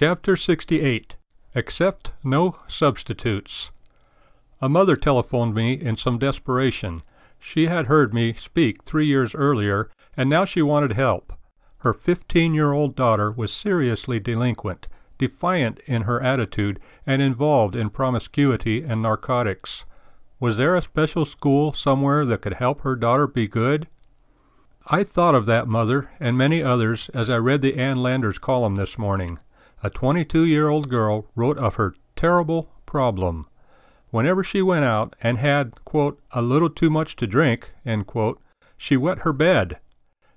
Chapter 68 Accept No Substitutes. A mother telephoned me in some desperation. She had heard me speak three years earlier, and now she wanted help. Her fifteen year old daughter was seriously delinquent, defiant in her attitude, and involved in promiscuity and narcotics. Was there a special school somewhere that could help her daughter be good? I thought of that mother and many others as I read the Ann Landers column this morning. A 22 year old girl wrote of her terrible problem. Whenever she went out and had, quote, a little too much to drink, quote, she wet her bed.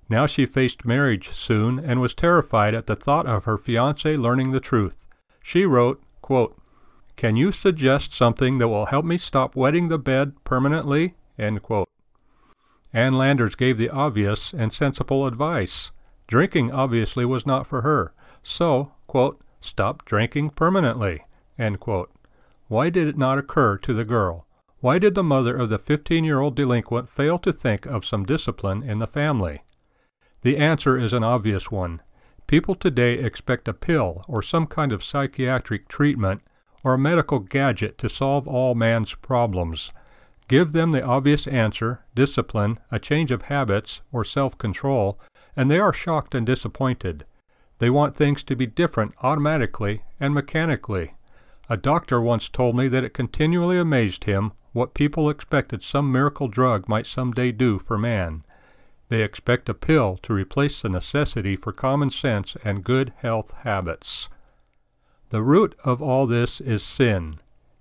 Now she faced marriage soon and was terrified at the thought of her fiance learning the truth. She wrote, quote, Can you suggest something that will help me stop wetting the bed permanently? Ann Landers gave the obvious and sensible advice. Drinking obviously was not for her, so, quote, stop drinking permanently. Why did it not occur to the girl? Why did the mother of the 15 year old delinquent fail to think of some discipline in the family? The answer is an obvious one. People today expect a pill or some kind of psychiatric treatment or a medical gadget to solve all man's problems. Give them the obvious answer, discipline, a change of habits, or self control, and they are shocked and disappointed. They want things to be different automatically and mechanically. A doctor once told me that it continually amazed him what people expected some miracle drug might some day do for man. They expect a pill to replace the necessity for common sense and good health habits. The root of all this is sin.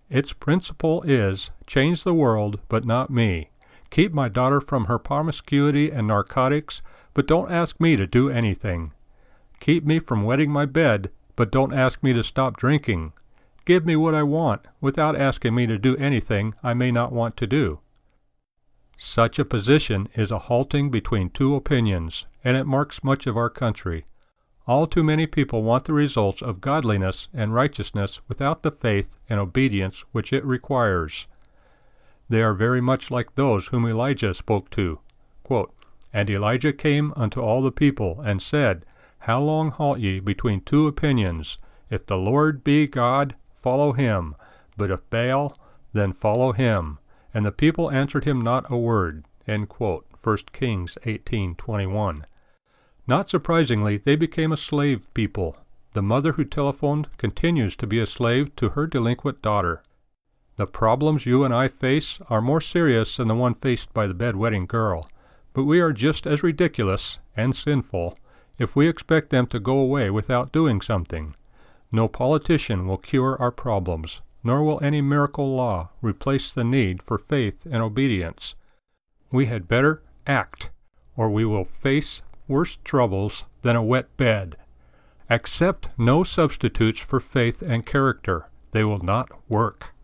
Its principle is, change the world, but not me. Keep my daughter from her promiscuity and narcotics, but don't ask me to do anything. Keep me from wetting my bed, but don't ask me to stop drinking. Give me what I want, without asking me to do anything I may not want to do. Such a position is a halting between two opinions, and it marks much of our country. All too many people want the results of godliness and righteousness without the faith and obedience which it requires. They are very much like those whom Elijah spoke to. Quote, and Elijah came unto all the people, and said, How long halt ye between two opinions? If the Lord be God, follow him; but if Baal, then follow him. And the people answered him not a word. 1 Kings 18:21. Not surprisingly, they became a slave people. The mother who telephoned continues to be a slave to her delinquent daughter. The problems you and I face are more serious than the one faced by the bedwetting girl, but we are just as ridiculous and sinful if we expect them to go away without doing something. No politician will cure our problems, nor will any miracle law replace the need for faith and obedience. We had better act, or we will face worse troubles than a wet bed. Accept no substitutes for faith and character. They will not work.